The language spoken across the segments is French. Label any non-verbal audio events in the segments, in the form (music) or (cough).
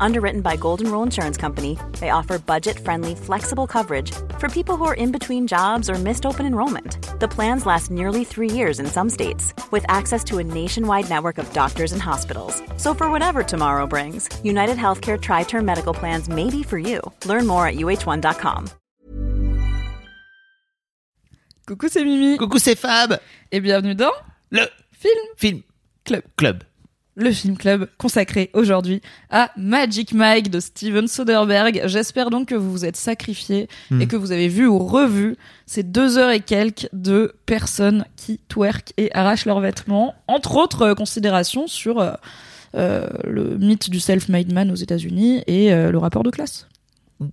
Underwritten by Golden Rule Insurance Company, they offer budget friendly, flexible coverage for people who are in between jobs or missed open enrollment. The plans last nearly three years in some states, with access to a nationwide network of doctors and hospitals. So, for whatever tomorrow brings, United Healthcare Tri Term Medical Plans may be for you. Learn more at uh1.com. Coucou, c'est Mimi. Coucou, c'est Fab. Et bienvenue dans Le Film film Club. club. Le film club consacré aujourd'hui à Magic Mike de Steven Soderbergh. J'espère donc que vous vous êtes sacrifiés Hmm. et que vous avez vu ou revu ces deux heures et quelques de personnes qui twerk et arrachent leurs vêtements. Entre autres euh, considérations sur euh, euh, le mythe du self-made man aux États-Unis et le rapport de classe. (laughs)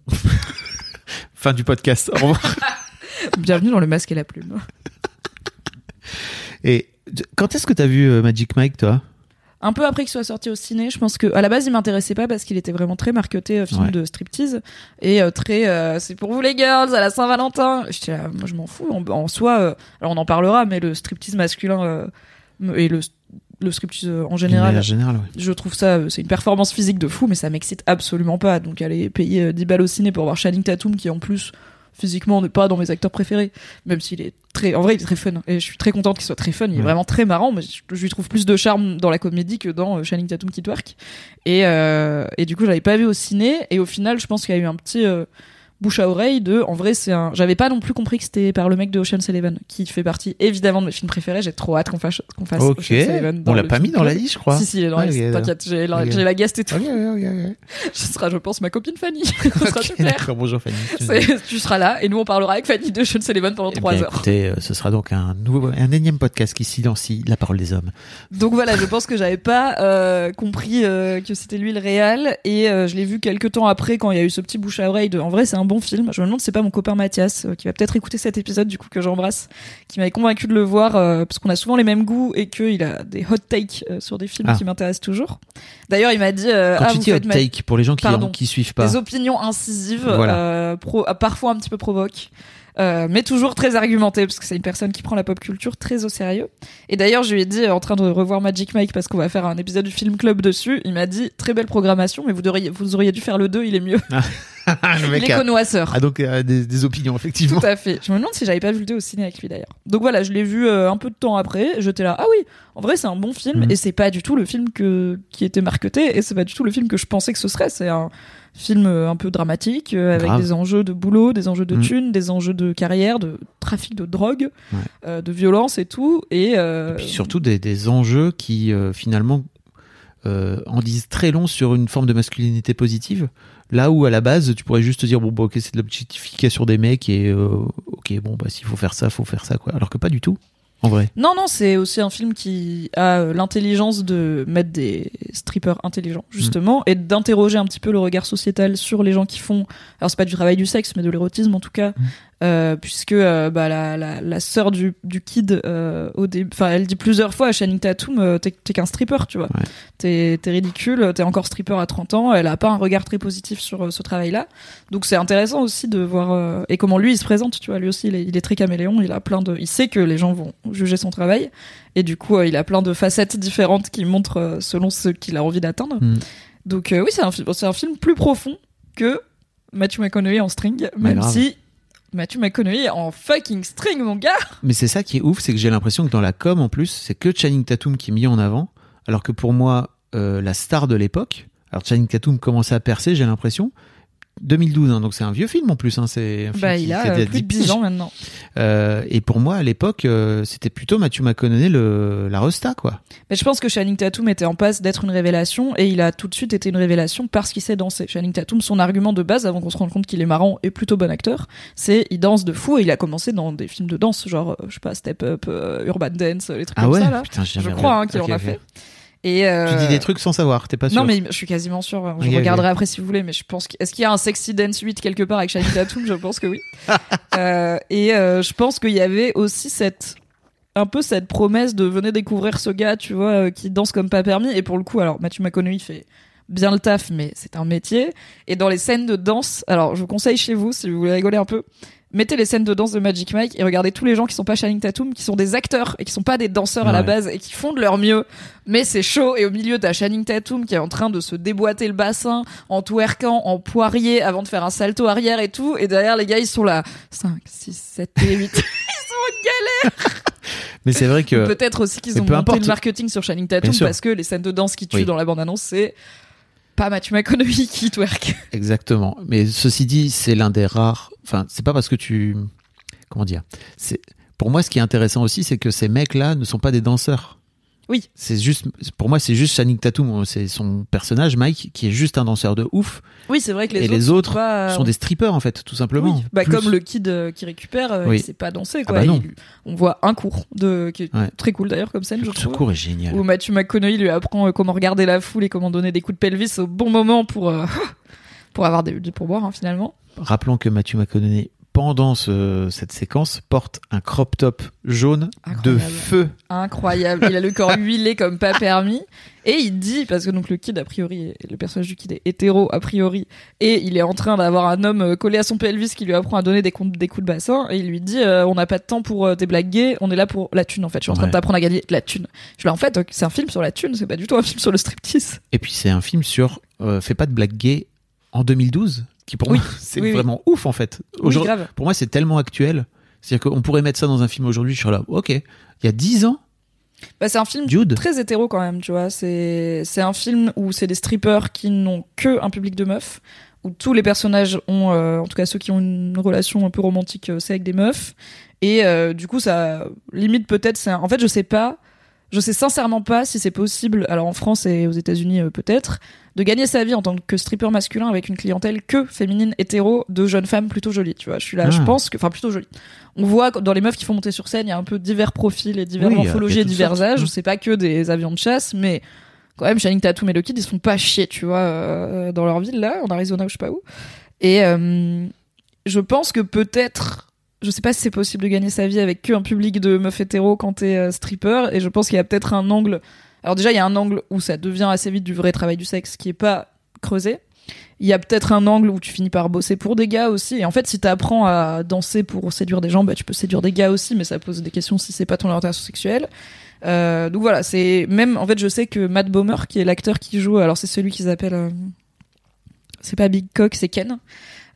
Fin du podcast. Au revoir. (laughs) Bienvenue dans le masque et la plume. Et quand est-ce que t'as vu euh, Magic Mike, toi? Un peu après qu'il soit sorti au ciné, je pense que à la base il m'intéressait pas parce qu'il était vraiment très marketé euh, film Ouais. de striptease et euh, très euh, c'est pour vous les girls à la Saint-Valentin. J'étais là, moi je m'en fous. En, en soi, euh, alors on en parlera, mais le striptease masculin euh, et le le striptease en général, ouais. je trouve ça c'est une performance physique de fou, mais ça m'excite absolument pas. Donc aller payer euh, 10 balles au ciné pour voir Channing Tatum qui en plus physiquement n'est pas dans mes acteurs préférés, même s'il est très, en vrai, il est très fun. Et je suis très contente qu'il soit très fun. Il est Ouais. vraiment très marrant, mais je, je lui trouve plus de charme dans la comédie que dans euh, Channing Tatum qui twerk. Et, euh, et du coup, j'avais pas vu au ciné. Et au final, je pense qu'il y a eu un petit euh, bouche à oreille de, en vrai, c'est un, j'avais pas non plus compris que c'était par le mec de Ocean's Eleven, qui fait partie évidemment de mes films préférés. J'ai trop hâte qu'on fasse, qu'on fasse Ok. Ocean's Eleven. On l'a pas mis dans la liste, je crois. Si, si, il est dans la Ah, T'inquiète, j'ai la, j'ai la guest et tout. Ok, ok, ok. (laughs) Ce sera, je pense, ma copine Fanny. (laughs) Ce sera super. Bonjour Fanny. Tu seras là et nous on parlera avec Fanny de Ocean's Eleven pendant Eh 3 bien, heures. Écoutez, euh, ce sera donc un nouveau, un énième podcast qui silencie la parole des hommes. Donc voilà, je pense que j'avais pas euh, compris euh, que c'était lui le réal et euh, je l'ai vu quelques temps après quand il y a eu ce petit bouche à oreille de en vrai c'est un bon film. Je me demande si c'est pas mon copain Mathias euh, qui va peut-être écouter cet épisode du coup que j'embrasse qui m'avait convaincu de le voir euh, parce qu'on a souvent les mêmes goûts et qu'il a des hot takes euh, sur des films Ah. qui m'intéressent toujours. D'ailleurs, il m'a dit euh, Quand ah, tu vous dis hot ma- take, pour les gens qui, Pardon. ont- qui suivent pas. des opinions incisives, Voilà. pro- parfois un petit peu provoques. euh, mais toujours très argumentées parce que c'est une personne qui prend la pop culture très au sérieux. Et d'ailleurs, je lui ai dit en train de revoir Magic Mike parce qu'on va faire un épisode du film club dessus. Il m'a dit très belle programmation, mais vous devriez, vous auriez dû faire le 2, il est mieux. (laughs) (laughs) le mec a, a donc euh, des, des opinions, effectivement. Tout à fait. Je me demande si j'avais pas vu le 2 au ciné avec lui d'ailleurs. Donc voilà, je l'ai vu euh, un peu de temps après. J'étais là, ah oui, en vrai c'est un bon film Mhm. et c'est pas du tout le film que qui était marketé et c'est pas du tout le film que je pensais que ce serait. C'est un film euh, un peu dramatique euh, avec Grave. des enjeux de boulot, des enjeux de Mhm. thunes, des enjeux de carrière, de trafic de drogue, Ouais. euh, de violence et tout. Et, euh, Et puis surtout des, des enjeux qui euh, finalement euh, en disent très long sur une forme de masculinité positive. Là où à la base tu pourrais juste te dire bon bah, ok c'est de l'objectification des mecs et euh, ok bon bah s'il faut faire ça faut faire ça quoi. Alors que pas du tout en vrai. Non, non, c'est aussi un film qui a euh, l'intelligence de mettre des strippers intelligents, justement, et d'interroger un petit peu le regard sociétal sur les gens qui font. Alors, c'est pas du travail du sexe, mais de l'érotisme en tout cas, euh, puisque euh, bah, la, la, la sœur du, du kid, euh, au enfin, elle dit plusieurs fois à Channing Tatum, t'es qu'un stripper, tu vois. Ouais. T'es ridicule, t'es encore stripper à 30 ans, elle a pas un regard très positif sur ce travail-là. Donc, c'est intéressant aussi de voir, et comment lui il se présente, tu vois. Lui aussi, il est, il est très caméléon, il a plein de. Il sait que les gens vont juger son travail. Et du coup, il a plein de facettes différentes qui montrent selon ce qu'il a envie d'atteindre. Mm. Donc oui, c'est un, un film plus profond que Matthew McConaughey en string, même grave. si Matthew McConaughey est en fucking string, mon gars. Mais c'est ça qui est ouf, c'est que j'ai l'impression que dans la com en plus, c'est que Channing Tatum qui est mis en avant, alors que pour moi, euh, la star de l'époque, alors Channing Tatum commençait à percer, j'ai l'impression, 2012, hein, donc c'est un vieux film en plus, hein, c'est Bah, il a euh, plus de 10 10 piges. ans maintenant. Euh, et pour moi, à l'époque, euh, c'était plutôt Matthew McConaughey le, la resta, quoi. Mais je pense que Channing Tatum était en passe d'être une révélation et il a tout de suite été une révélation parce qu'il sait danser. Channing Tatum, son argument de base, avant qu'on se rende compte qu'il est marrant et plutôt bon acteur, c'est il danse de fou et il a commencé dans des films de danse, genre, je sais pas, Step Up, Urban Dance, les trucs Ah comme ouais ça, là. Putain, j'ai Je crois hein, qu'il en a fait. Et euh, Tu dis des trucs sans savoir, t'es pas sûr Non, mais je suis quasiment sûr. Je regarderai après si vous voulez, mais je pense que. Est-ce qu'il y a un Sexy Dance 8 quelque part avec Channing (laughs) Tatum? Je pense que oui. Euh, et euh, je pense qu'il y avait aussi cette. Un peu cette promesse de venez découvrir ce gars, tu vois, qui danse comme pas permis. Et pour le coup, alors Matthew McConaughey fait bien le taf, mais c'est un métier. Et dans les scènes de danse, alors je vous conseille chez vous, si vous voulez rigoler un peu, mettez les scènes de danse de Magic Mike et regardez tous les gens qui sont pas Channing Tatum, qui sont des acteurs et qui sont pas des danseurs à la base et qui font de leur mieux. Mais c'est chaud et au milieu t'as Channing Tatum qui est en train de se déboîter le bassin en twerkant, en poirier avant de faire un salto arrière et tout. Et derrière les gars ils sont là 5, 6, 7 et 8. (laughs) ils sont en galère. (laughs) Mais c'est vrai que Peut-être aussi qu'ils ont peu monté importe. le marketing sur Channing Tatum parce que les scènes de danse qui tuent Oui. dans la bande-annonce c'est pas Matthew McConaughey qui twerk. Exactement. Mais ceci dit, c'est l'un des rares. Enfin, c'est pas parce que tu. Comment dire C'est pour moi ce qui est intéressant aussi, c'est que ces mecs-là ne sont pas des danseurs. Oui. C'est juste. Pour moi, c'est juste Channing Tatum. C'est son personnage, Mike, qui est juste un danseur de ouf. Oui, c'est vrai que les Et autres, les sont autres pas- sont des strippers en fait, tout simplement. Oui, bah Plus- comme le kid euh, qui récupère, euh, Oui. il sait pas danser Ah quoi. bah non. Il- on voit un cours de qui est Ouais. très cool d'ailleurs comme scène, je Ce trouve. cours est génial. Où Matthew McConaughey lui apprend euh, comment regarder la foule et comment donner des coups de pelvis au bon moment pour euh, (laughs) pour avoir des, des pourboires hein, finalement. Rappelons que Matthew McConaughey, pendant ce- cette séquence, porte un crop top jaune de feu. Incroyable. Il a le corps (laughs) huilé comme pas permis. Et il dit, parce que donc le kid, a priori, le personnage du kid est hétéro, a priori, et il est en train d'avoir un homme euh, collé à son pelvis qui lui apprend à donner des coups, des coups de bassin, et il lui dit, euh, on n'a pas de temps pour euh, tes blagues gays, on est là pour la thune, en fait. Je suis en train Ouais. de t'apprendre à gagner de la thune. Je suis là, en fait, c'est un film sur la thune, c'est pas du tout un film sur le striptease. Et puis c'est un film sur euh, Fais pas de blague gay en 2012, qui pour Oui. moi c'est Oui, oui. vraiment ouf en fait. Aujourd'hui- pour moi c'est tellement actuel. C'est-à-dire qu'on pourrait mettre ça dans un film aujourd'hui, je serais là, ok. Il y a 10 ans, Bah, c'est un film très hétéro quand même, tu vois. C'est c'est un film où c'est des strippers qui n'ont que un public de meufs, où tous les personnages ont, euh, en tout cas ceux qui ont une relation un peu romantique, euh, c'est avec des meufs. Et euh, du coup, ça limite peut-être. c'est En fait, je sais pas. Je sais sincèrement pas si c'est possible. Alors en France et aux États-Unis euh, peut-être de gagner sa vie en tant que stripper masculin avec une clientèle que féminine hétéro de jeunes femmes plutôt jolies. Tu vois, je suis là. Je Ah. pense que, enfin plutôt jolies. On voit que dans les meufs qui font monter sur scène, il y a un peu divers profils et divers Oui, morphologies et divers sortes. âges. Mm. C'est pas que des avions de chasse, mais quand même, Channing Tatum et le Kid, ils se font pas chier, tu vois, euh, dans leur ville là, en Arizona ou je sais pas où. Et euh, je pense que peut-être, je sais pas si c'est possible de gagner sa vie avec qu'un public de meufs hétéros quand t'es euh, stripper. Et je pense qu'il y a peut-être un angle. Alors déjà, il y a un angle où ça devient assez vite du vrai travail du sexe, qui est pas creusé. Il y a peut-être un angle où tu finis par bosser pour des gars aussi. Et en fait, si t'apprends à danser pour séduire des gens, bah, tu peux séduire des gars aussi, mais ça pose des questions si c'est pas ton orientation sexuelle. Euh, donc voilà, c'est même en fait, je sais que Matt Bomer, qui est l'acteur qui joue, alors c'est celui qu'ils appellent, euh, c'est pas Big Cock, c'est Ken.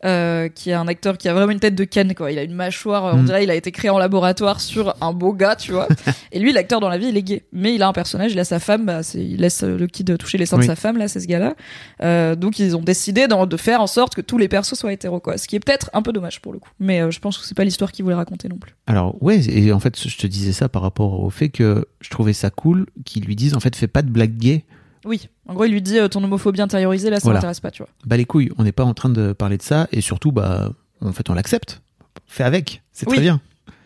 Euh, qui est un acteur qui a vraiment une tête de Ken quoi. Il a une mâchoire, euh, on Mm. dirait il a été créé en laboratoire sur un beau gars, tu vois. (laughs) Et lui, l'acteur dans la vie, il est gay, mais il a un personnage, il a sa femme, bah, il laisse euh, le kid toucher les seins Oui. de sa femme là, c'est ce gars-là. Euh, donc ils ont décidé de faire en sorte que tous les persos soient hétéros quoi. Ce qui est peut-être un peu dommage pour le coup, mais euh, je pense que c'est pas l'histoire qu'ils voulaient raconter non plus. Alors ouais, et en fait je te disais ça par rapport au fait que je trouvais ça cool qu'ils lui disent en fait fais pas de blague gay. Oui, en gros il lui dit euh, ton homophobie intériorisée là, ça Voilà. m'intéresse pas, tu vois. Bah les couilles, on n'est pas en train de parler de ça et surtout bah en fait on l'accepte. Fais avec, c'est Oui. très bien.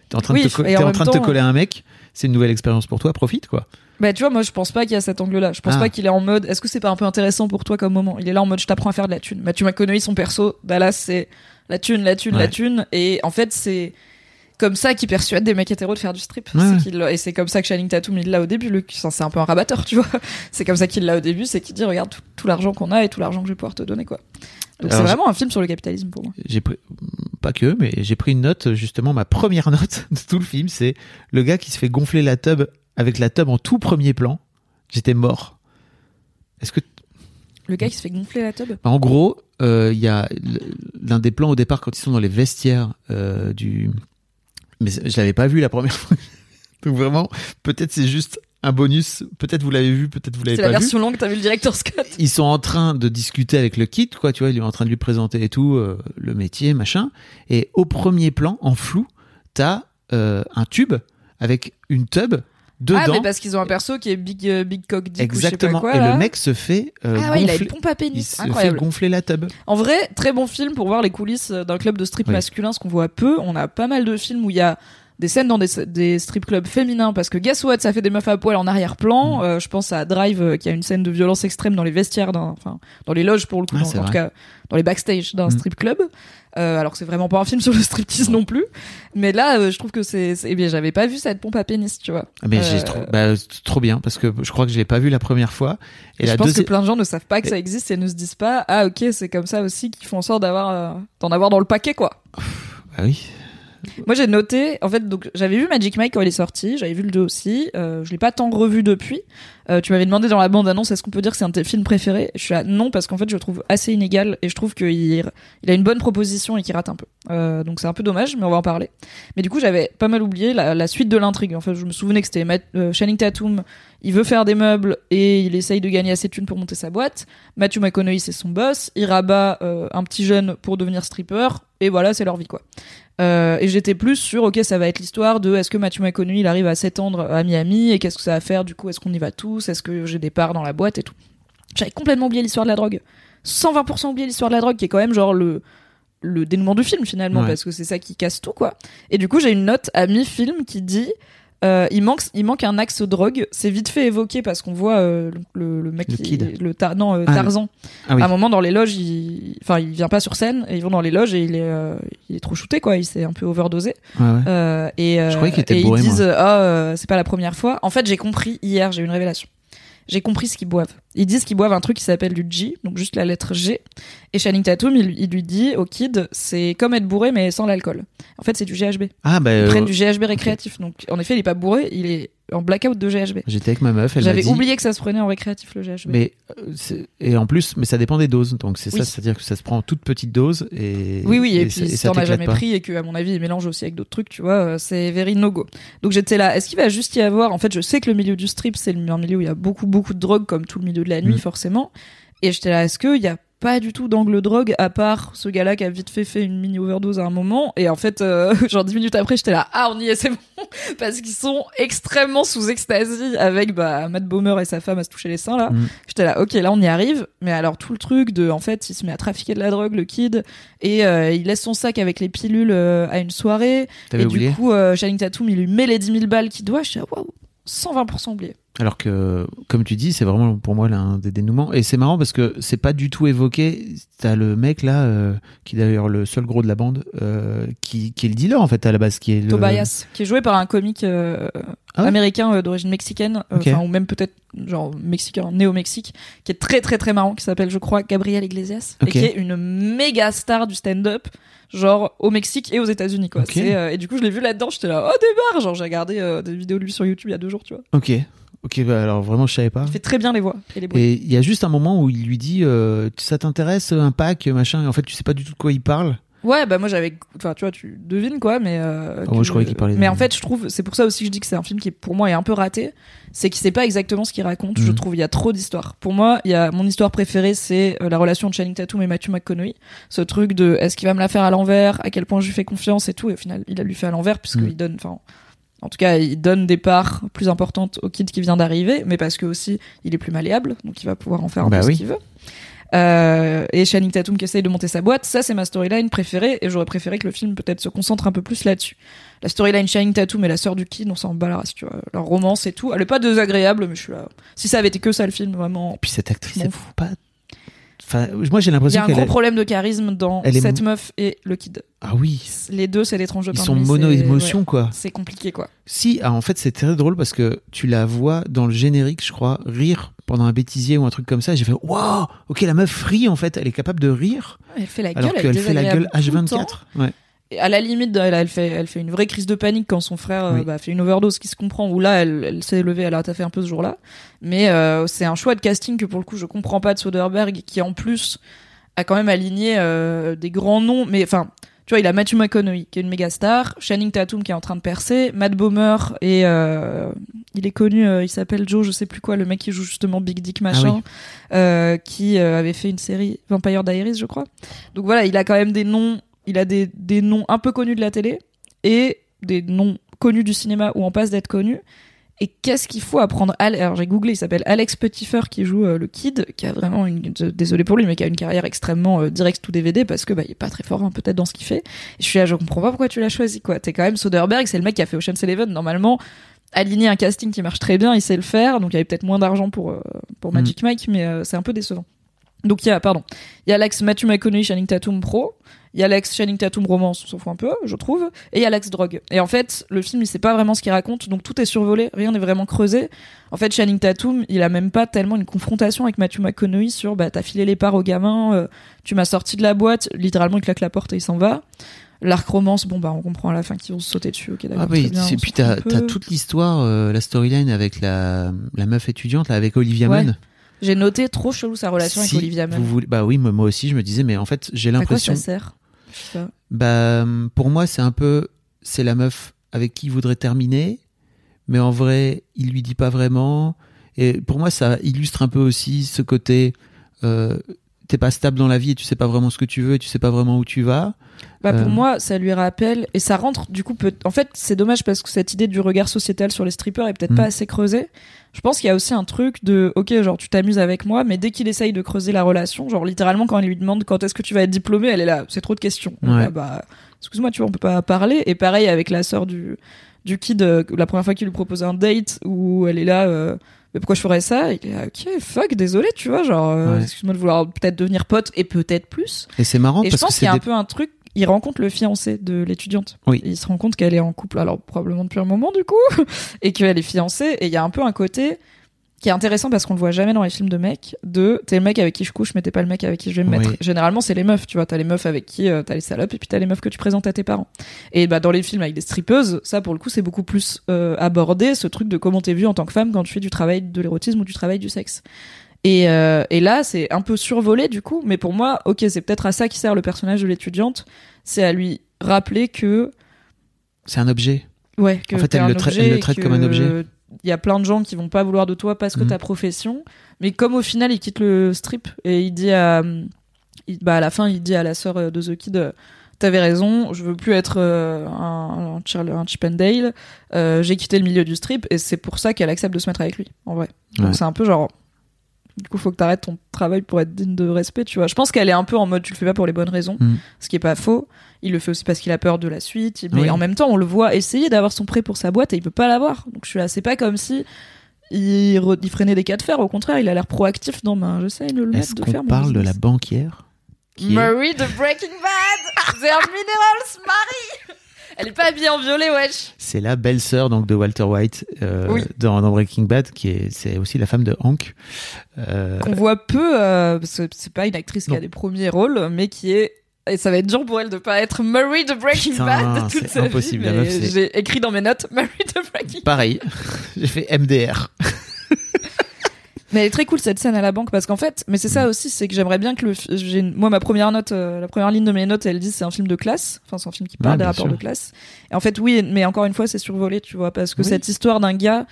T'es en train Oui, de te, co- et en t'es en même train de te temps, coller à un mec, c'est une nouvelle expérience pour toi, profite quoi. Bah tu vois, moi je pense pas qu'il y a cet angle-là. Je pense Ah. pas qu'il est en mode. Est-ce que c'est pas un peu intéressant pour toi comme moment? Il est là en mode je t'apprends à faire de la thune. Mathieu McConaughey, son perso, Dallas, c'est la thune, la thune, la Ouais. thune. Et en fait, c'est comme ça qu'il persuade des mecs hétéros de faire du strip. Ouais. C'est qu'il- et c'est comme ça que Channing Tatum il l'a au début. Le... C'est un peu un rabatteur, tu vois. (laughs) C'est comme ça qu'il l'a au début, c'est qu'il dit regarde tout, tout l'argent qu'on a et tout l'argent que je vais pouvoir te donner, quoi. Donc c'est vraiment un film sur le capitalisme pour moi. J'ai pris pas que, mais j'ai pris une note justement ma première (laughs) note de tout le film, c'est le gars qui se fait gonfler la tub avec la tub en tout premier plan. J'étais mort. Est-ce que Le gars qui se fait gonfler la tub? Bah, En gros, euh, il y a l'un des plans au départ quand ils sont dans les vestiaires euh, du. Mais je l'avais pas vu la première fois. (laughs) Donc vraiment, peut-être c'est juste un bonus. Peut-être vous l'avez vu, peut-être vous l'avez C'est pas la vu. version longue, t'as vu le directeur Scott Ils sont en train de discuter avec le kit, quoi. Tu vois, il est en train de lui présenter et tout euh, le métier, machin. Et au premier plan, en flou, t'as euh, un tube avec une tub dedans. Ah mais parce qu'ils ont un perso qui est big euh, big cock dick ou je sais Exactement. pas quoi, et le mec se fait euh, ah ouais, il a une pompe à il pénis. se Incroyable. fait gonfler la tub. En vrai, très bon film pour voir les coulisses d'un club de strip Oui. masculin, ce qu'on voit peu. On a pas mal de films où il y a des scènes dans des, des strip clubs féminins parce que guess what ça fait des meufs à poil en arrière-plan Mm. Euh, je pense à Drive euh, qui a une scène de violence extrême dans les vestiaires enfin dans les loges pour le coup Ah, dans- en tout cas dans les backstage d'un Mm. strip club Euh, alors que c'est vraiment pas un film sur le striptease non plus mais là euh, je trouve que c'est eh bien j'avais pas vu cette pompe à pénis tu vois Ah, Mais Euh, j'ai trop, bah, trop bien parce que je crois que je l'ai pas vu la première fois. Et je la pense que plein de gens ne savent pas que ça existe et ne se disent pas ah ok c'est comme ça aussi qu'ils font en sorte d'avoir euh, d'en avoir dans le paquet quoi Ah oui. Moi j'ai noté, en fait, donc j'avais vu Magic Mike quand il est sorti, j'avais vu le 2 aussi, euh, je l'ai pas tant revu depuis. Euh, tu m'avais demandé dans la bande annonce est-ce qu'on peut dire que c'est un de tes films préférés? Je suis là non parce qu'en fait je le trouve assez inégal et je trouve qu'il il a une bonne proposition et qu'il rate un peu. Euh, donc c'est un peu dommage, mais on va en parler. Mais du coup j'avais pas mal oublié la, la suite de l'intrigue. En fait je me souvenais que c'était euh, Channing Tatum, il veut faire des meubles et il essaye de gagner assez de thunes pour monter sa boîte. Matthew McConaughey c'est son boss, il rabat euh, un petit jeune pour devenir stripper et voilà c'est leur vie quoi. Euh, et j'étais plus sur, ok, ça va être l'histoire de est-ce que Matthew McConaughey il arrive à s'étendre à Miami et qu'est-ce que ça va faire du coup, est-ce qu'on y va tous, est-ce que j'ai des parts dans la boîte et tout. J'avais complètement oublié l'histoire de la drogue. 120% oublié l'histoire de la drogue qui est quand même genre le le dénouement du film finalement Ouais. parce que c'est ça qui casse tout quoi. Et du coup j'ai une note à mi-film qui dit euh, il manque il manque un axe drogue. C'est vite fait évoqué parce qu'on voit euh, le, le mec Le qui- kid. le tar- non euh, Ah, Tarzan Ah oui. à un moment dans les loges, il, enfin, il vient pas sur scène et ils vont dans les loges et il est, il est trop shooté quoi. Il s'est un peu overdosé. Ouais. Et Je croyais qu'il était et bourré, ils disent ah c'est pas la première fois. En fait, j'ai compris hier, j'ai eu une révélation. J'ai compris ce qu'ils boivent. Ils disent qu'ils boivent un truc qui s'appelle du G, donc juste la lettre G. Et Channing Tatum, il, il lui dit au kid, c'est comme être bourré mais sans l'alcool. En fait, c'est du GHB. Ah bah. Ils euh, prennent du GHB récréatif. Donc, en effet, il est pas bourré, il est en blackout de GHB. J'étais avec ma meuf, elle J'avais dit. oublié que ça se prenait en récréatif le GHB. Mais euh, et en plus, mais ça dépend des doses. Donc c'est Oui. ça, c'est-à-dire que ça se prend en toute petite dose et. Oui, oui, et, puis si ça t'en as jamais pas. pris et que, à mon avis, il mélange aussi avec d'autres trucs, tu vois, euh, c'est very no-go. Donc j'étais là, est-ce qu'il va juste y avoir, en fait, je sais que le milieu du strip, c'est le- un milieu où il y a beaucoup, beaucoup de drogue, comme tout le milieu de la nuit, Mm. forcément. Et j'étais là, est-ce qu'il y a pas du tout d'angle drogue, à part ce gars-là qui a vite fait fait une mini overdose à un moment, et en fait, euh, (laughs) genre dix minutes après, j'étais là, ah, on y est, c'est bon, (laughs) parce qu'ils sont extrêmement sous extasie avec, bah, Matt Bomer et sa femme à se toucher les seins, là. Mm. J'étais là, ok, là on y arrive, mais alors tout le truc de, en fait, il se met à trafiquer de la drogue, le kid, et euh, il laisse son sac avec les pilules euh, à une soirée, et oublié? du coup, Channing Tatum, il lui met les 10 000 balles qu'il doit, je suis là, waouh, 120% oublié. Alors que, comme tu dis, c'est vraiment pour moi l'un des dénouements. Et c'est marrant parce que c'est pas du tout évoqué. T'as le mec là, euh, qui est d'ailleurs le seul gros de la bande, euh, qui, qui est le dealer en fait à la base, qui est le. Tobias, qui est joué par un comique euh, Ah ouais américain d'origine mexicaine, ou même peut-être genre mexicain, néo-mexique, qui est très très très marrant, qui s'appelle, je crois, Gabriel Iglesias, et qui est une méga star du stand-up, genre au Mexique et aux États-Unis, quoi. Euh, et du coup, je l'ai vu là-dedans, j'étais là, oh débarre, genre j'ai regardé euh, des vidéos de lui sur YouTube il y a deux jours, tu vois. Ok, ok, bah alors vraiment je savais pas. Il fait très bien les voix et les bruits. Et il y a juste un moment où il lui dit, euh, ça t'intéresse un pack machin. Et en fait, tu sais pas du tout de quoi il parle. Ouais, bah moi j'avais, enfin tu vois, tu devines quoi, mais. euh, Ah, moi, je croyais qu'il parlait Mais en fait, je trouve, c'est pour ça aussi que je dis que c'est un film qui pour moi est un peu raté, c'est qu'il sait pas exactement ce qu'il raconte. Je Mhm. trouve il y a trop d'histoires. Pour moi, il y a mon histoire préférée, c'est euh, la relation de Channing Tatum et Matthew McConaughey. Ce truc de est-ce qu'il va me la faire à l'envers, à quel point je lui fais confiance? Et tout. Et au final, il a lui fait à l'envers puisqu'il Mhm. donne, enfin. En tout cas, il donne des parts plus importantes au kid qui vient d'arriver, mais parce que aussi il est plus malléable, donc il va pouvoir en faire un Bah peu oui. ce qu'il veut. Euh, et Channing Tatum qui essaye de monter sa boîte, ça c'est ma storyline préférée et j'aurais préféré que le film peut-être se concentre un peu plus là-dessus. La storyline Channing Tatum et la sœur du kid, on s'en bat la race, tu vois. Leur romance et tout, elle est pas désagréable, mais je suis là. Si ça avait été que ça le film, vraiment. Et puis cette actrice, elle fous. pas. Enfin, moi j'ai Il y l'impression a un gros problème de charisme dans Elle cette meuf et le kid. Ah oui. Les deux, c'est l'étrange Ils sont nuit, mono c'est- émotion ouais, quoi. C'est compliqué quoi. Si, ah, en fait, c'est très drôle parce que tu la vois dans le générique, je crois, rire pendant un bêtisier ou un truc comme ça. J'ai fait, waouh, ok, la meuf rit en fait, elle est capable de rire Elle fait la gueule, alors qu'elle fait la gueule tout le temps. H24. Ouais. Et à la limite, elle, elle fait, elle fait une vraie crise de panique quand son frère euh, Oui. bah, fait une overdose qui se comprend. Ou là, elle, elle s'est levée, elle a taffé un peu ce jour-là. Mais euh, c'est un choix de casting que pour le coup, je comprends pas de Soderbergh, qui en plus a quand même aligné euh, des grands noms. Mais enfin, tu vois, il a Matthew McConaughey, qui est une méga star, Channing Tatum, qui est en train de percer, Matt Bomer, et euh, il est connu, euh, il s'appelle Joe, je sais plus quoi, le mec qui joue justement Big Dick machin, euh, qui euh, avait fait une série Vampire Diaries, je crois. Donc voilà, il a quand même des noms, il a des, des noms un peu connus de la télé et des noms connus du cinéma ou en passe d'être connus. Et qu'est-ce qu'il faut apprendre? Alors j'ai googlé, il s'appelle Alex Petitfer qui joue euh, le kid, qui a vraiment une désolé pour lui, mais qui a une carrière extrêmement euh, directe tout DVD parce que bah il est pas très fort hein, peut-être dans ce qu'il fait. Et je suis là, je comprends pas pourquoi tu l'as choisi quoi. T'es quand même Soderbergh, c'est le mec qui a fait Ocean's Eleven. Normalement, aligner un casting qui marche très bien, il sait le faire. Donc il y avait peut-être moins d'argent pour euh, pour Magic Mike, mais c'est un peu décevant. Donc il y a, pardon, il y a Alex Matthew McConaughey, Channing Tatum Pro, il y a Alex Channing Tatum romance, on s'en fout un peu, je trouve, et il y a Alex drogue. Et en fait, le film, il sait pas vraiment ce qu'il raconte, donc tout est survolé, rien n'est vraiment creusé. En fait, Channing Tatum, il a même pas tellement une confrontation avec Matthew McConaughey sur, bah, t'as filé les parts au gamin, euh, tu m'as sorti de la boîte, littéralement, il claque la porte et il s'en va. L'arc romance, bon, bah, on comprend à la fin qu'ils vont se sauter dessus, ok, d'accord. Ah oui, et puis t'as, toute l'histoire, euh, la storyline avec la, la meuf étudiante, là, avec Olivia Munn. J'ai noté trop chelou sa relation avec Olivia Munn. Bah oui, moi aussi, je me disais, mais en fait, j'ai l'impression. À quoi ça sert bah, pour moi, c'est un peu, c'est la meuf avec qui il voudrait terminer, mais en vrai, il lui dit pas vraiment. Et pour moi, ça illustre un peu aussi ce côté, euh, t'es pas stable dans la vie et tu sais pas vraiment ce que tu veux et tu sais pas vraiment où tu vas. Bah pour euh. moi, ça lui rappelle et ça rentre du coup. Peut... En fait, c'est dommage parce que cette idée du regard sociétal sur les strippers est peut-être pas mm. assez creusée. Je pense qu'il y a aussi un truc de ok, genre tu t'amuses avec moi, mais dès qu'il essaye de creuser la relation, genre littéralement quand il lui demande quand est-ce que tu vas être diplômé, elle est là, c'est trop de questions. bah excuse-moi, tu vois, on peut pas parler. Et pareil avec la sœur du du kid, euh, la première fois qu'il lui propose un date où elle est là. Euh, mais pourquoi je ferais ça? Il est là, ok, fuck, désolé, tu vois, genre, euh, excuse-moi de vouloir peut-être devenir pote et peut-être plus. Et c'est marrant et parce je pense qu'il y a un peu un truc il rencontre le fiancé de l'étudiante. Oui. il se rend compte qu'elle est en couple, alors probablement depuis un moment du coup, (laughs) et qu'elle est fiancée. Et il y a un peu un côté qui est intéressant parce qu'on le voit jamais dans les films de mecs. De t'es le mec avec qui je couche, mais t'es pas le mec avec qui je vais me mettre. Généralement, c'est les meufs, tu vois. T'as les meufs avec qui euh, t'as les salopes, et puis t'as les meufs que tu présentes à tes parents. Et bah dans les films avec des strippeuses, ça pour le coup, c'est beaucoup plus euh, abordé ce truc de comment t'es vu en tant que femme quand tu fais du travail de l'érotisme ou du travail du sexe. Et, euh, et là, c'est un peu survolé du coup, mais pour moi, ok, c'est peut-être à ça qui sert le personnage de l'étudiante, c'est à lui rappeler que c'est un objet. Ouais. Que en fait, elle le, elle le, traite comme un objet. Il y a plein de gens qui vont pas vouloir de toi parce que mhm. ta profession, mais comme au final, il quitte le strip et il dit à, bah à la fin, il dit à la sœur de The Kid. T'avais raison, je veux plus être euh, un, un, un Chip and Dale. Euh, j'ai quitté le milieu du strip et c'est pour ça qu'elle accepte de se mettre avec lui, en vrai. Donc c'est un peu genre, du coup, faut que t'arrêtes ton travail pour être digne de respect, tu vois. Je pense qu'elle est un peu en mode, tu le fais pas pour les bonnes raisons, mm. ce qui est pas faux. Il le fait aussi parce qu'il a peur de la suite. Mais en même temps, on le voit essayer d'avoir son prêt pour sa boîte et il peut pas l'avoir. Donc je suis là, c'est pas comme si il, freinait des cas de fer. Au contraire, il a l'air proactif. Non, ben, j'essaie de le mettre de faire. On parle de la banquière. Marie de Breaking Bad, (laughs) The Minerals, Marie. Elle est pas habillée en violet, wesh. C'est la belle-sœur donc de Walter White euh, dans, Breaking Bad, qui est c'est aussi la femme de Hank. Euh... Qu'on voit peu, euh, parce que c'est pas une actrice qui a des premiers rôles, mais qui est et ça va être dur pour elle de pas être Marie de Breaking Bad toute sa impossible, vie. J'ai écrit dans mes notes (laughs) Marie de Breaking Bad. Pareil, (laughs) j'ai fait MDR. Mais elle est très cool cette scène à la banque parce qu'en fait, mais c'est ça aussi, c'est que j'aimerais bien que le, j'ai moi ma première note, euh, la première ligne de mes notes, elle dit c'est un film de classe, enfin c'est un film qui parle des rapports de classe. Et en fait oui, mais encore une fois c'est survolé, tu vois, parce que cette histoire d'un gars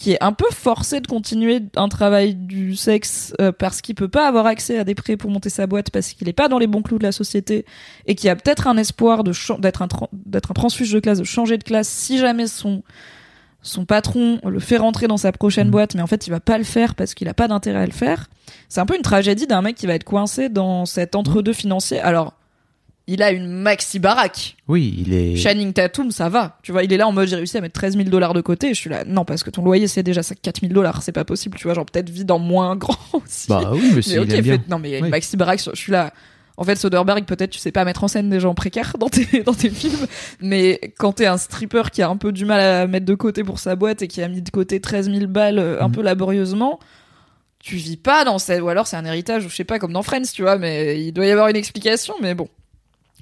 qui est un peu forcé de continuer un travail du sexe euh, parce qu'il peut pas avoir accès à des prêts pour monter sa boîte parce qu'il est pas dans les bons clous de la société et qui a peut-être un espoir de d'être un d'être un transfuge de classe, de changer de classe si jamais son son patron le fait rentrer dans sa prochaine mm. boîte, mais en fait il va pas le faire parce qu'il a pas d'intérêt à le faire. C'est un peu une tragédie d'un mec qui va être coincé dans cet entre-deux financier. Alors, il a une maxi baraque. Oui, il est. Shining Tatum, ça va. Tu vois, il est là en mode j'ai réussi à mettre 13 000 dollars de côté. je suis là, non, parce que ton loyer c'est déjà 4 000 dollars, c'est pas possible. Tu vois, genre peut-être vie dans moins grand (laughs) aussi. Bah oui, mais, c'est bien. non, mais il y a une maxi baraque. Je suis là. En fait, Soderbergh, peut-être tu sais pas mettre en scène des gens précaires dans tes, (laughs) dans tes films, mais quand t'es un stripper qui a un peu du mal à mettre de côté pour sa boîte et qui a mis de côté 13 000 balles euh, un mm. peu laborieusement, tu vis pas dans cette, ou alors c'est un héritage, ou je sais pas, comme dans Friends, tu vois, mais il doit y avoir une explication, mais bon.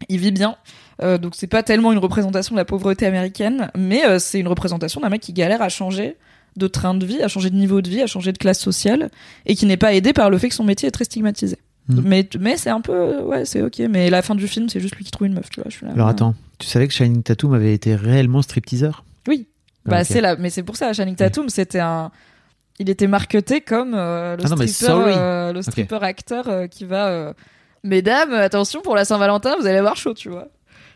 Il vit bien. Euh, donc c'est pas tellement une représentation de la pauvreté américaine, mais euh, c'est une représentation d'un mec qui galère à changer de train de vie, à changer de niveau de vie, à changer de classe sociale, et qui n'est pas aidé par le fait que son métier est très stigmatisé. Hmm. Mais, mais c'est un peu. Ouais, c'est ok. Mais la fin du film, c'est juste lui qui trouve une meuf, tu vois. Je suis là, Alors attends, tu savais que Shining Tatum avait été réellement stripteaseur? Oui. Ah, bah, c'est là. Mais c'est pour ça, Shining Tatum, c'était un. Il était marketé comme euh, le, ah stripper, euh, le stripper acteur euh, qui va. Mesdames, attention pour la Saint-Valentin, vous allez avoir chaud, tu vois.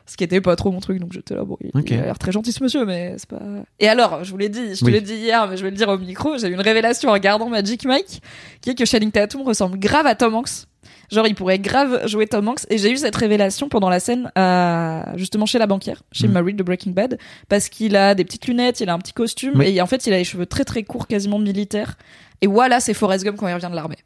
Ce qui était pas trop mon truc donc j'étais là bon il, a l'air très gentil ce monsieur mais c'est pas et alors je vous l'ai dit je te Oui. l'ai dit hier mais je vais le dire au micro j'ai eu une révélation en regardant Magic Mike qui est que Channing Tatum ressemble grave à Tom Hanks genre il pourrait grave jouer Tom Hanks et j'ai eu cette révélation pendant la scène justement chez la banquière chez Mhm. Marie de Breaking Bad parce qu'il a des petites lunettes il a un petit costume Oui. et en fait il a les cheveux très très courts quasiment militaires et voilà c'est Forrest Gump quand il revient de l'armée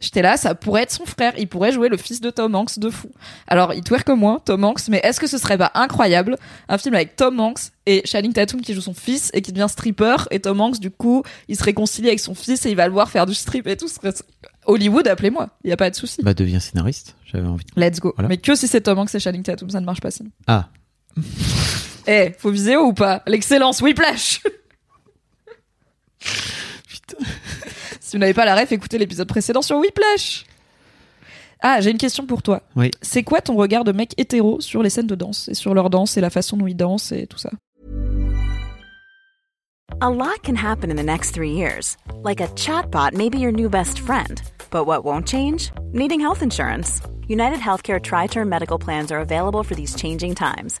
J'étais là, ça pourrait être son frère, il pourrait jouer le fils de Tom Hanks de fou. Alors, il twerk moins, Tom Hanks, mais est-ce que ce serait pas incroyable? Un film avec Tom Hanks et Channing Tatum qui joue son fils et qui devient stripper et Tom Hanks du coup il se réconcilie avec son fils et il va le voir faire du strip et tout. Hollywood, appelez-moi, il y a pas de souci. Bah, deviens scénariste. J'avais envie. de- Let's go. Voilà. Mais que si c'est Tom Hanks et Channing Tatum, ça ne marche pas sinon. Ah, (laughs) Eh, faut viser haut ou pas? L'excellence, Whiplash (laughs) putain. Si vous n'avez pas la ref, écoutez l'épisode précédent sur Whiplash. Ah, j'ai une question pour toi. Oui. C'est quoi ton regard de mec hétéro sur les scènes de danse et sur leur danse et la façon dont ils dansent et tout ça? A lot can happen in the next three years. Like a chatbot may be your new best friend. But what won't change? Needing health insurance. United Healthcare Tri Term Medical Plans are available for these changing times.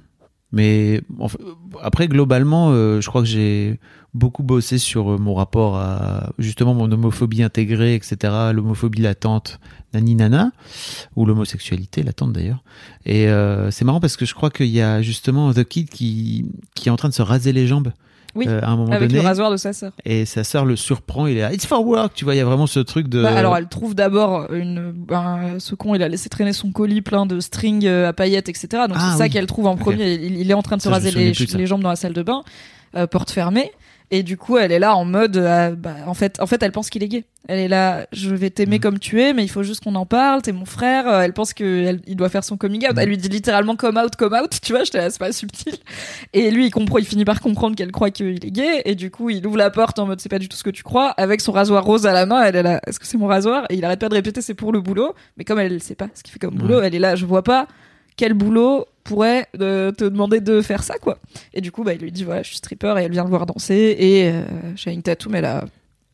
Mais en fait, après, globalement, euh, je crois que j'ai beaucoup bossé sur euh, mon rapport à justement mon homophobie intégrée, etc., l'homophobie latente, nani nana, ou l'homosexualité latente d'ailleurs. Et euh, c'est marrant parce que je crois qu'il y a justement The Kid qui, qui est en train de se raser les jambes Oui, euh, à un moment avec donné. le rasoir de sa sœur. Et sa sœur le surprend, il est là, It's for work, tu vois, il y a vraiment ce truc de. Bah, alors elle trouve d'abord une ben, ce con il a laissé traîner son colis plein de strings euh, à paillettes etc donc Ah, c'est ça oui. qu'elle trouve en premier il, il est en train de se Ça, raser les, les jambes dans la salle de bain euh, porte fermée et du coup elle est là en mode euh, bah, en fait en fait elle pense qu'il est gay. Elle est là je vais t'aimer Mm. comme tu es mais il faut juste qu'on en parle t'es mon frère Euh, elle pense que elle- il doit faire son coming out. Mm. elle lui dit littéralement come out come out tu vois j'étais là c'est pas subtil. Et lui il comprend il finit par comprendre qu'elle croit qu'il est gay et du coup il ouvre la porte en mode c'est pas du tout ce que tu crois. Avec son rasoir rose à la main elle est là est-ce que c'est mon rasoir? Et il arrête pas de répéter c'est pour le boulot. Mais comme elle sait pas ce qu'il fait comme boulot elle est là je vois pas quel boulot pourrait euh, te demander de faire ça quoi et du coup bah il lui dit voilà je suis stripper et elle vient le voir danser et euh, Channing Tatum elle a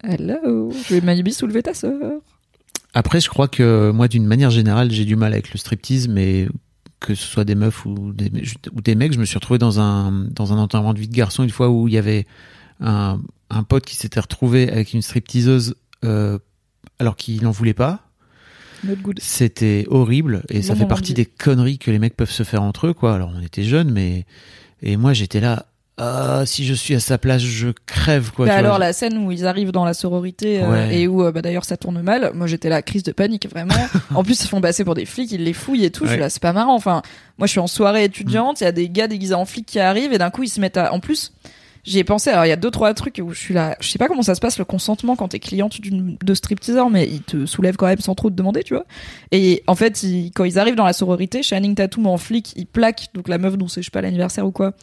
hello je vais maybe soulever ta sœur Après, je crois que moi, d'une manière générale, j'ai du mal avec le striptease, mais que ce soit des meufs ou des, ou des mecs, je me suis retrouvé dans un, dans un de vie de garçon une fois où il y avait un, un pote qui s'était retrouvé avec une stripteaseuse euh, alors qu'il n'en voulait pas. C'était horrible et ça fait partie des conneries que les mecs peuvent se faire entre eux, quoi. Alors, on était jeunes, mais. Et moi, j'étais là. Ah, si je suis à sa place, je crève, quoi. Bah tu vois. alors la scène où ils arrivent dans la sororité euh, et où euh, bah, d'ailleurs ça tourne mal, moi j'étais là crise de panique vraiment. (laughs) en plus ils se font passer pour des flics, ils les fouillent et tout. Je suis là c'est pas marrant. Enfin moi je suis en soirée étudiante, il y a des gars déguisés en flics qui arrivent et d'un coup ils se mettent à. En plus j'y ai pensé. Alors il y a deux trois trucs où je suis là. Je sais pas comment ça se passe le consentement quand t'es cliente d'une de stripteaseur, mais ils te soulèvent quand même sans trop te demander, tu vois. Et en fait ils- quand ils arrivent dans la sororité, Channing Tatum en flic, il plaque donc la meuf dont c'est je sais pas l'anniversaire ou quoi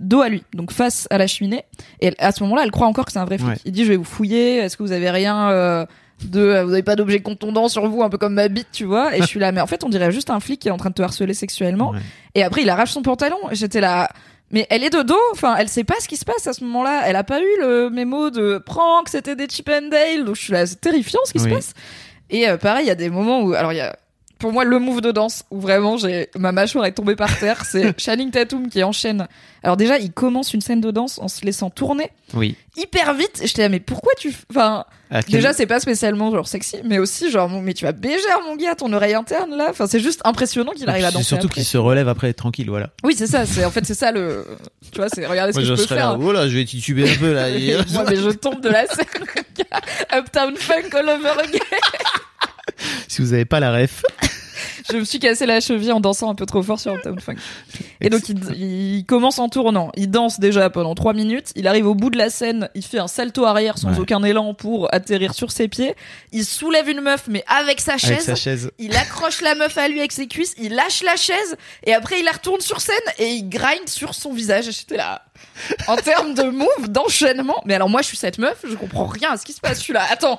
dos à lui, donc face à la cheminée. Et à ce moment-là, elle croit encore que c'est un vrai flic. Ouais. Il dit, je vais vous fouiller. Est-ce que vous avez rien euh, de, euh, vous avez pas d'objet contondant sur vous, un peu comme ma bite, tu vois Et je suis là, mais en fait, on dirait juste un flic qui est en train de te harceler sexuellement. Ouais. Et après, il arrache son pantalon. J'étais là. Mais elle est de dos, enfin, elle sait pas ce qui se passe à ce moment-là. Elle a pas eu le mémo de prank, c'était des Chip and Dale. Donc je suis là, c'est terrifiant ce qui se passe. Et euh, pareil, il y a des moments où, alors il y a pour moi le move de danse où vraiment j'ai ma mâchoire est tombée par terre, c'est (laughs) Channing Tatum qui enchaîne. Alors déjà, il commence une scène de danse en se laissant tourner Oui. hyper vite. J'étais là, mais pourquoi tu, enfin, déjà c'est pas spécialement genre sexy, mais aussi genre, mais tu vas bégère mon gars, ton oreille interne là. Enfin, c'est juste impressionnant qu'il arrive à danser. surtout qu'il se relève après tranquille, voilà. Oui, c'est ça. C'est en fait c'est ça le, tu vois, c'est regardez ce que je peux faire. oh là, je vais tituber un peu là. (laughs) Et moi, mais je tombe de la scène. (laughs) Uptown Funk all over again. si vous avez pas la ref. Je me suis cassé la cheville en dansant un peu trop fort sur Uptown Funk. Et donc il, il commence en tournant, il danse déjà pendant trois minutes, il arrive au bout de la scène, il fait un salto arrière sans Ouais. aucun élan pour atterrir sur ses pieds, il soulève une meuf mais avec sa chaise, Avec sa chaise. il accroche la meuf à lui avec ses cuisses, il lâche la chaise et après il la retourne sur scène et il grind sur son visage. J'étais là. En termes de move, d'enchaînement. Mais alors moi je suis cette meuf, je comprends rien à ce qui se passe. Je suis là. Attends.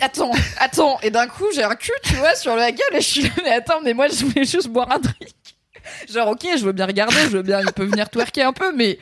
Attends, attends, et d'un coup j'ai un cul, tu vois, sur la gueule, et je suis là, attends, mais moi je voulais juste boire un drink. Genre, ok, je veux bien regarder, je veux bien, il peut venir twerker un peu, mais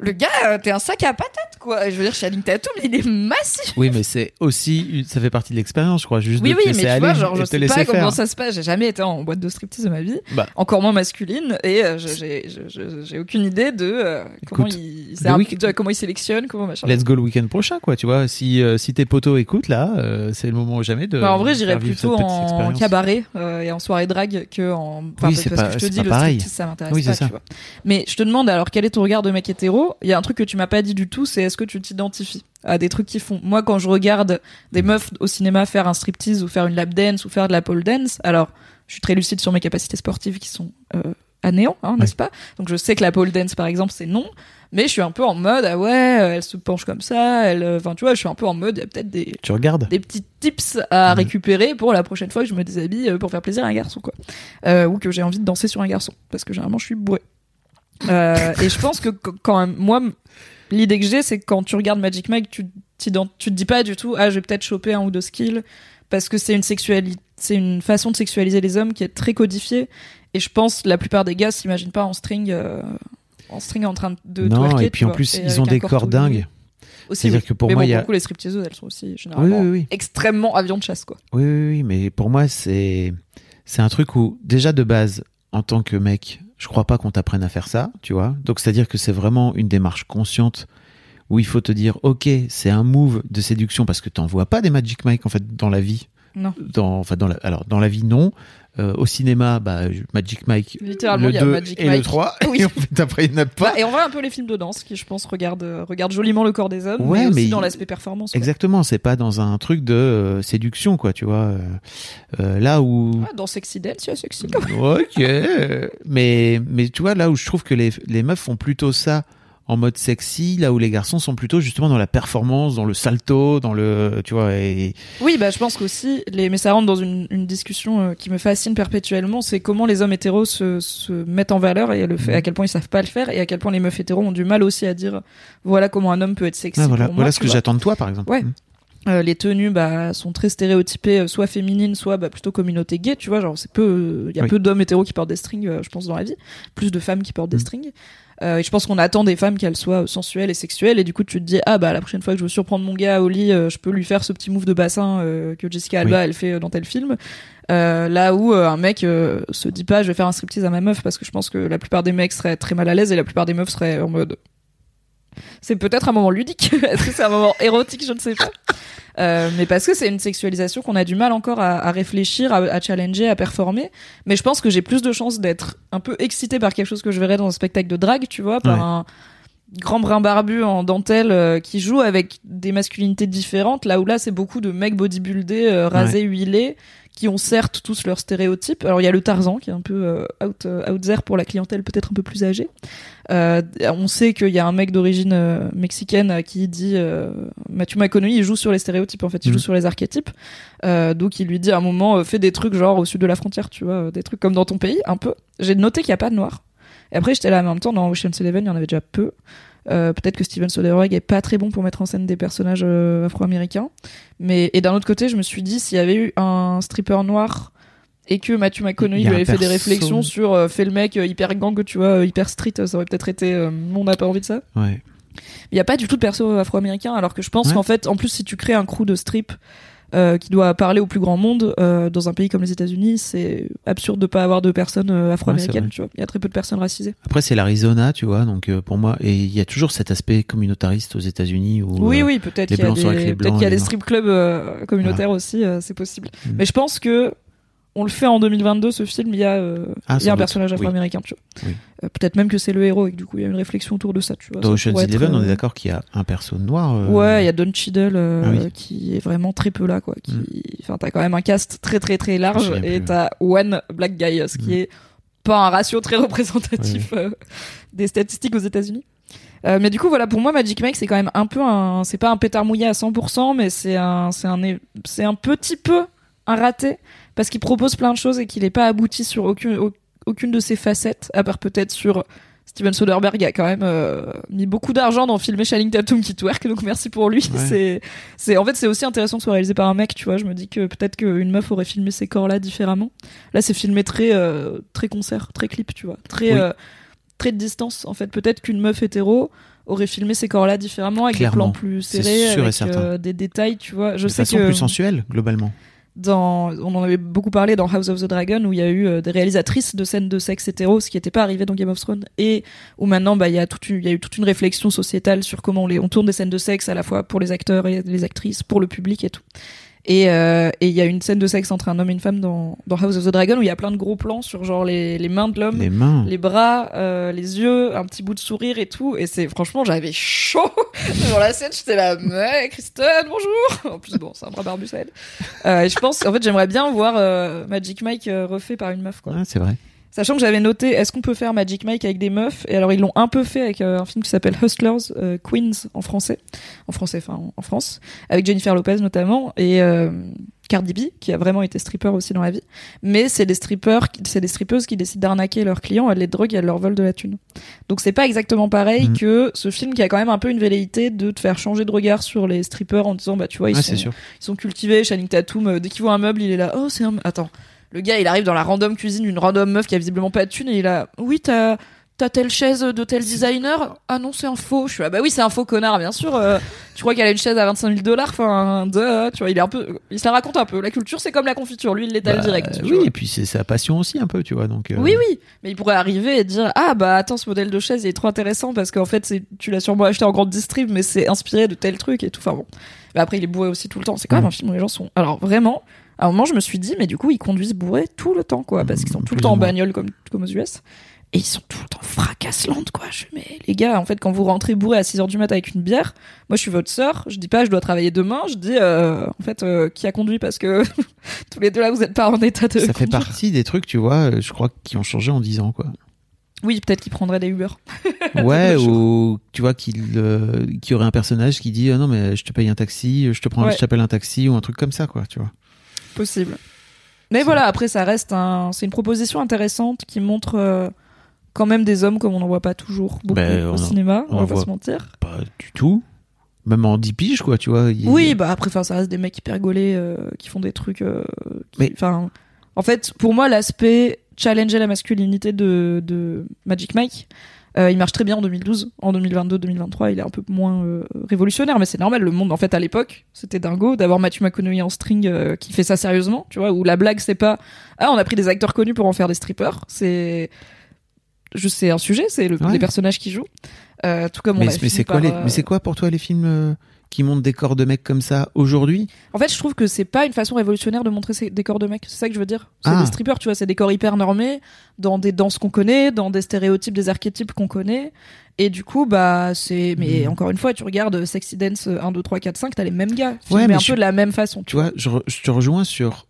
le gars, euh, t'es un sac à patates, quoi. Je veux dire, Channing Tatum, il est massif. Oui, mais c'est aussi, ça fait partie de l'expérience, je crois. Juste Oui, de te oui, laisser mais tu aller vois, genre, je te sais pas comment faire. ça se passe. J'ai jamais été en boîte de striptease de ma vie, Bah. encore moins masculine, et euh, j'ai aucune idée de euh, comment Écoute, il, c'est le un- week- de comment il sélectionne, comment machin. Let's go le week-end prochain, quoi. Tu vois, si euh, si tes potos écoutent là, c'est le moment ou jamais de. Bah, en vrai, j'irais plutôt en cabaret et en soirée drague que en. Enfin, Oui, parce c'est que pas- je te dis, pas le pareil. striptease, ça m'intéresse Oui, pas. Mais je te demande alors, quel est ton regard de mec hétéro Il y a un truc que tu m'as pas dit du tout, c'est est-ce que tu t'identifies à des trucs qui font? Moi, quand je regarde des meufs au cinéma faire un striptease ou faire une lap dance ou faire de la pole dance, alors je suis très lucide sur mes capacités sportives qui sont euh, à néant, hein, n'est-ce pas? Donc je sais que la pole dance, par exemple, c'est non. Mais je suis un peu en mode, ah ouais, euh, elle se penche comme ça, elle, euh, enfin, tu vois, je suis un peu en mode, il y a peut-être des, Tu regardes des petits tips à Mhm. récupérer pour la prochaine fois que je me déshabille pour faire plaisir à un garçon quoi Euh, ou que j'ai envie de danser sur un garçon parce que généralement je suis bourré Euh, et je pense que qu- quand même, moi l'idée que j'ai c'est que quand tu regardes Magic Mike tu tu te dis pas du tout ah je vais peut-être choper un ou deux skills parce que c'est une sexualité c'est une façon de sexualiser les hommes qui est très codifiée et je pense que la plupart des gars s'imaginent pas en string euh, en string en train de Non, twerker, et puis en vois, plus, ils ont des corps dingues. C'est-à-dire oui. que pour mais moi, bon, il y a- pour le coup, les stripteaseuses, elles sont aussi généralement oui, oui. extrêmement avion de chasse, quoi. Oui, oui, oui, mais pour moi, c'est c'est un truc où déjà de base, en tant que mec, je crois pas qu'on t'apprenne à faire ça, tu vois. Donc c'est-à-dire que c'est vraiment une démarche consciente où il faut te dire, ok, c'est un move de séduction parce que t'en vois pas des Magic Mike en fait dans la vie. Non. Dans, enfin, dans la, alors dans la vie non. Euh, au cinéma, bah, Magic Mike, Littéralement, le il y a 2 Magic et le Mike. 3. (laughs) Oui. Et en fait, après, il n'y en a pas. Bah, et on voit un peu les films de danse qui, je pense, regardent, euh, regardent joliment le corps des hommes, Ouais, mais aussi dans l'aspect performance. Exactement, c'est pas dans un truc de euh, séduction, quoi, tu vois. Euh, là où Ouais, dans Sexy Dance, il y a Sexy. Ok, mais mais tu vois là où je trouve que les les meufs font plutôt ça en mode sexy, là où les garçons sont plutôt justement dans la performance, dans le salto, dans le tu vois et Oui, bah, je pense qu'aussi, les... mais ça rentre dans une, une discussion euh, qui me fascine perpétuellement, c'est comment les hommes hétéros se, se mettent en valeur et le fait, Mhm. à quel point ils savent pas le faire et à quel point les meufs hétéros ont du mal aussi à dire voilà comment un homme peut être sexy. Voilà pour moi, voilà ce que j'attends de toi par exemple. Ouais. Mm. Euh, les tenues bah, sont très stéréotypées, euh, soit féminines, soit bah, plutôt communauté gay, tu vois. Genre, c'est peu, il y a Oui. peu d'hommes hétéros qui portent des strings, je pense, dans la vie. Plus de femmes qui portent des Mm. strings. Euh, et je pense qu'on attend des femmes qu'elles soient sensuelles et sexuelles. Et du coup, tu te dis, ah bah la prochaine fois que je veux surprendre mon gars au lit, euh, je peux lui faire ce petit move de bassin euh, que Jessica Alba elle fait dans tel film. Euh, là où euh, un mec euh, se dit pas, je vais faire un striptease à ma meuf parce que je pense que la plupart des mecs seraient très mal à l'aise et la plupart des meufs seraient en mode. C'est peut-être un moment ludique. (laughs) Est-ce que c'est un moment érotique? Je ne sais pas. Euh, mais parce que c'est une sexualisation qu'on a du mal encore à, à réfléchir, à, à challenger, à performer. Mais je pense que j'ai plus de chances d'être un peu excitée par quelque chose que je verrais dans un spectacle de drague, tu vois, par Ouais. un grand brun barbu en dentelle euh, qui joue avec des masculinités différentes. Là où là, c'est beaucoup de mecs bodybuildés, euh, rasés, huilés, qui ont certes tous leurs stéréotypes. Alors il y a le Tarzan qui est un peu euh, out, euh, out there pour la clientèle peut-être un peu plus âgée. Euh, on sait qu'il y a un mec d'origine euh, mexicaine qui dit Matthew McConaughey il joue sur les stéréotypes en fait il Mhm. joue sur les archétypes donc il lui dit à un moment fais des trucs genre au sud de la frontière tu vois des trucs comme dans ton pays un peu j'ai noté qu'il n'y a pas de noir et après j'étais là mais en même temps dans Ocean's Eleven il y en avait déjà peu euh, peut-être que Steven Soderbergh est pas très bon pour mettre en scène des personnages euh, afro-américains mais et d'un autre côté je me suis dit s'il y avait eu un stripper noir et que Matthew McConaughey lui avait fait des réflexions sur euh, fait le mec euh, hyper gang tu vois hyper street ça aurait peut-être été on n'a pas envie de ça Ouais. il n'y a pas du tout de perso afro-américain alors que je pense Ouais. qu'en fait en plus si tu crées un crew de strip euh, qui doit parler au plus grand monde euh, dans un pays comme les États-Unis, c'est absurde de pas avoir de personnes euh, afro-américaines. tu vois, il y a très peu de personnes racisées. Après, c'est l'Arizona, tu vois, donc euh, pour moi, et il y a toujours cet aspect communautariste aux États-Unis où. Oui, euh, oui, peut-être qu'il y a des, peut-être qu'il y a des strip clubs communautaires aussi, euh, c'est possible. Mm. Mais je pense que on le fait en 2022, ce film, il y a, euh, Ah, il y a sans un doute, personnage oui. afro-américain, tu vois. Oui. Euh, peut-être même que c'est le héros et que du coup il y a une réflexion autour de ça, tu vois. Dans Ocean's Eleven, on euh, est d'accord qu'il y a un perso noir. euh, Ouais, il y a Don Cheadle Ah oui. qui est vraiment très peu là, quoi. Qui, Mm. enfin, t'as quand même un cast très très très large et t'as one black guy, ce qui Mm. est pas un ratio très (laughs) représentatif des statistiques aux États-Unis. Euh, mais du coup, voilà, pour moi, Magic Mike, c'est quand même un peu un, c'est pas un pétard mouillé à 100%, mais c'est un, c'est un, c'est un petit peu un raté parce qu'il propose plein de choses et qu'il est pas abouti sur aucune, au- aucune de ses facettes, à part peut-être sur Steven Soderbergh a quand même euh, mis beaucoup d'argent dans filmer Channing Tatum qui twerk, donc merci pour lui. Ouais. C'est, c'est, en fait, c'est aussi intéressant que ce soit réalisé par un mec, tu vois. Je me dis que peut-être qu'une meuf aurait filmé ces corps-là différemment. Là, c'est filmé très, euh, très concert, très clip, tu vois. Très, Oui. euh, très de distance, en fait. Peut-être qu'une meuf hétéro aurait filmé ces corps-là différemment avec Clairement. des plans plus serrés, avec des détails, tu vois. Je de sais façon que plus sensuelle, globalement. Dans, on en avait beaucoup parlé dans House of the Dragon où il y a eu euh, des réalisatrices de scènes de sexe hétéro, ce qui n'était pas arrivé dans Game of Thrones, et où maintenant bah il y a une, eu toute une réflexion sociétale sur comment on tourne des scènes de sexe à la fois pour les acteurs et les actrices, pour le public et tout. Et euh, et il y a une scène de sexe entre un homme et une femme dans, dans House of the Dragon où il y a plein de gros plans sur genre les, les mains de l'homme, Les mains. les bras, euh, les yeux, un petit bout de sourire et tout. Et c'est franchement, j'avais chaud (laughs) dans la scène. J'étais là, mais Kristen, bonjour. (laughs) En plus, bon, c'est un bras barbu, ça aide. Euh, et je pense, en fait, j'aimerais bien voir Magic Mike refait par une meuf, quoi. Ouais, c'est vrai. Sachant que j'avais noté, est-ce qu'on peut faire Magic Mike avec des meufs? Et alors ils l'ont un peu fait avec euh, un film qui s'appelle Hustlers, euh, Queens en français, en français, enfin en, France, avec Jennifer Lopez notamment et euh, Cardi B qui a vraiment été stripper aussi dans la vie. Mais c'est des strippers, c'est des strippeuses qui décident d'arnaquer leurs clients, elles les droguent et elles leur volent de la thune. Donc c'est pas exactement pareil Mhm. que ce film qui a quand même un peu une velléité de te faire changer de regard sur les strippers en disant bah tu vois ils Ouais, sont ils sont cultivés. Channing Tatum, euh, dès qu'il voit un meuble, il est là. Oh, c'est un. Attends. Le gars, il arrive dans la random cuisine d'une random meuf qui a visiblement pas de thune et il a. Oui, t'as. T'as telle chaise de tel designer? Ah non, c'est un faux. Je suis là, bah oui, c'est un faux connard, bien sûr. euh, tu crois qu'elle a une chaise à 25 000 dollars? Enfin, de, tu vois, il est un peu. Il se la raconte un peu. La culture, c'est comme la confiture. Lui, il l'étale Bah, direct. oui, vois. et puis c'est sa passion aussi un peu, tu vois. Donc, euh, Oui, oui, mais il pourrait arriver et dire ah bah attends ce modèle de chaise il est trop intéressant parce qu'en fait tu l'as sûrement acheté en grande distrib mais c'est inspiré de tel truc et tout. Enfin bon, mais après il est bourré aussi tout le temps. C'est quand même Mm. un film où les gens sont. Alors vraiment, à un moment je me suis dit mais du coup ils conduisent bourrés tout le temps quoi parce qu'ils sont Mm, tout le temps en bagnole comme comme aux US. Et ils sont tout le temps fracasselantes, quoi. Je mais les gars, en fait, quand vous rentrez bourré à 6 heures du mat avec une bière, moi, je suis votre sœur. Je dis pas, je dois travailler demain. Je dis, euh, en fait, euh, qui a conduit parce que (laughs) tous les deux là, vous êtes pas en état de. Ça fait partie des trucs, tu vois, euh, je crois, qui ont changé en 10 ans, quoi. Oui, peut-être qu'ils prendraient des Uber. (laughs) Ouais, ou tu vois qu'il euh, qu'il y aurait un personnage qui dit ah non mais je te paye un taxi, je te prends, Ouais. je t'appelle un taxi ou un truc comme ça quoi, tu vois. Possible. Mais voilà, après, ça reste un. C'est une proposition intéressante qui montre euh, quand même des hommes comme on n'en voit pas toujours beaucoup Ben, au cinéma, on va pas se mentir. Pas du tout. Même en 10 piges quoi, tu vois. Oui, bah après, ça reste des mecs hyper gaulés euh, qui font des trucs. euh, qui- Mais- Enfin, en fait, pour moi, l'aspect challenger la masculinité de, de Magic Mike. Euh, il marche très bien en 2012, en 2022-2023, il est un peu moins euh, révolutionnaire, mais c'est normal. Le monde, en fait, à l'époque, c'était dingo d'avoir Matthew McConaughey en string euh, qui fait ça sérieusement, tu vois. Où la blague, c'est pas ah, on a pris des acteurs connus pour en faire des strippers. C'est je sais un sujet, c'est le- Ouais. les personnages qui jouent. Euh, tout comme on Mais, c'est quoi euh, quoi pour toi les films qui montrent des corps de mecs comme ça aujourd'hui En fait, je trouve que c'est pas une façon révolutionnaire de montrer des corps de mecs. C'est ça que je veux dire. C'est Ah. des strippers, tu vois, c'est des corps hyper normés, dans des danses qu'on connaît, dans des stéréotypes, des archétypes qu'on connaît. Et du coup, bah, c'est. Mais Mhm. encore une fois, tu regardes Sexy Dance 1, 2, 3, 4, 5, t'as les mêmes gars. Ouais, mais un je- peu de la même façon. Tu vois, je, re- je te rejoins sur.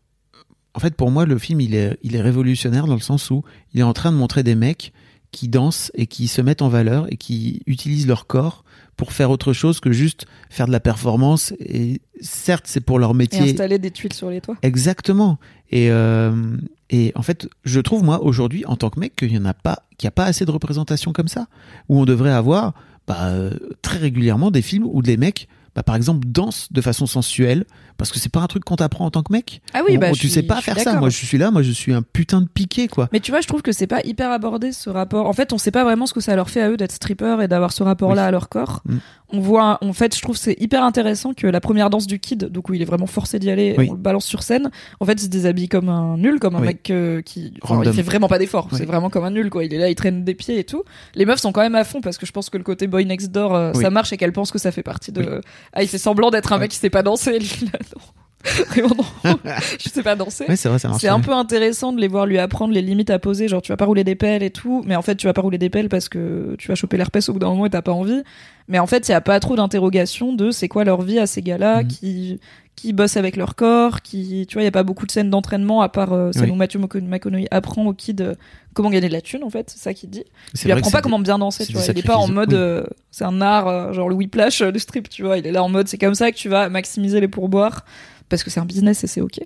En fait, pour moi, le film, il est, il est révolutionnaire dans le sens où il est en train de montrer des mecs qui dansent et qui se mettent en valeur et qui utilisent leur corps pour faire autre chose que juste faire de la performance. Et certes, c'est pour leur Et métier. installer des tuiles sur les toits. Exactement. Et, euh, et en fait, je trouve, moi, aujourd'hui, en tant que mec, qu'il y en a pas, qu'il n'y a pas assez de représentation comme ça. Où on devrait avoir, bah, euh, très régulièrement des films où des mecs, bah, par exemple, dansent de façon sensuelle. Parce que c'est pas un truc qu'on t'apprend en tant que mec. Ah oui, On- bah, on- tu suis- sais pas faire ça. Moi, je suis là, moi, je suis un putain de piqué, quoi. Mais tu vois, je trouve que c'est pas hyper abordé ce rapport. En fait, on sait pas vraiment ce que ça leur fait à eux d'être strippers et d'avoir ce rapport-là Oui. à leur corps. Mm. On voit, en fait, je trouve c'est hyper intéressant que la première danse du kid, donc où il est vraiment forcé d'y aller, Oui. on le balance sur scène. En fait, il se déshabille comme un nul, comme un Oui. mec euh, qui, enfin, il fait vraiment pas d'efforts. Oui. C'est vraiment comme un nul, quoi. Il est là, il traîne des pieds et tout. Les meufs sont quand même à fond parce que je pense que le côté boy next door, euh, ça marche et qu'elles pensent que ça fait partie de. Ah, il fait semblant d'être un mec qui sait pas danser. lui, là, non. (laughs) Vraiment (laughs) je sais pas danser. C'est vrai, ça marche. C'est un peu intéressant de les voir lui apprendre les limites à poser, genre tu vas pas rouler des pelles et tout, mais en fait tu vas pas rouler des pelles parce que tu vas choper l'herpès au bout d'un moment et t'as pas envie. Mais en fait il y a pas trop d'interrogation de c'est quoi leur vie à ces gars-là Mhm. qui qui bossent avec leur corps, qui tu vois il y a pas beaucoup de scènes d'entraînement à part euh, celle Oui. où Matthew Mc- McConaughey apprend au kid euh, comment gagner de la thune en fait, c'est ça qu'il dit. Il apprend pas comment bien danser, tu vois. Il est pas en mode euh, c'est un art euh, genre le whiplash euh, du strip, tu vois. Il est là en mode c'est comme ça que tu vas maximiser les pourboires parce que c'est un business et c'est ok.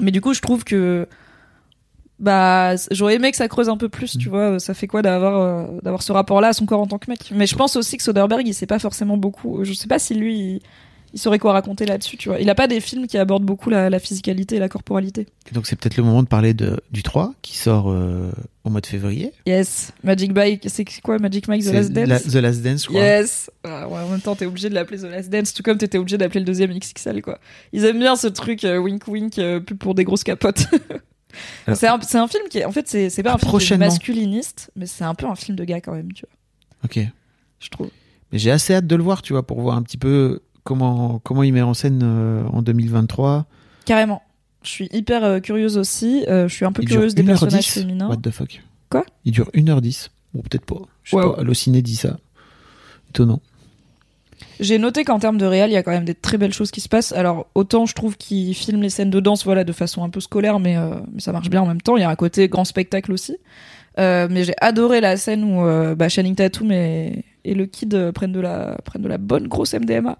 Mais du coup, je trouve que bah j'aurais aimé que ça creuse un peu plus, Mm. tu vois. Ça fait quoi d'avoir euh, d'avoir ce rapport-là à son corps en tant que mec? Mais je pense aussi que Soderbergh, il sait pas forcément beaucoup. Je sais pas si lui il, il saurait quoi raconter là-dessus, tu vois. Il a pas des films qui abordent beaucoup la, la physicalité et la corporalité. Donc c'est peut-être le moment de parler de, du 3 qui sort euh, au mois de février. Yes, Magic Mike, c'est quoi? Magic Mike The Last Dance? La- The Last Dance, crois. Yes. Ah, ouais, en même temps, t'es obligé de l'appeler The Last Dance, tout comme t'étais obligé d'appeler le deuxième XXL, quoi. Ils aiment bien ce truc euh, wink wink, euh, pub pour des grosses capotes. (laughs) C'est un, un film qui est, en fait, c'est pas un film qui est Prochainement. masculiniste, mais c'est un peu un film de gars quand même, tu vois. Ok. Je trouve. Mais j'ai assez hâte de le voir, tu vois, pour voir un petit peu comment, comment il met en scène euh, en 2023. Carrément. Je suis hyper euh, curieuse aussi. euh, je suis un peu Il curieuse des 1h10. personnages féminins. What the fuck Quoi? Il dure 1h10. Ou peut-être pas. Je sais pas. Allociné dit ça. Étonnant. J'ai noté qu'en termes de réal, il y a quand même des très belles choses qui se passent. Alors, autant je trouve qu'ils filment les scènes de danse voilà, de façon un peu scolaire, mais, euh, mais ça marche bien en même temps. Il y a un côté grand spectacle aussi. Euh, mais j'ai adoré la scène où euh, bah, Channing Tatum et, et le kid euh, prennent, de la, prennent de la bonne grosse MDMA.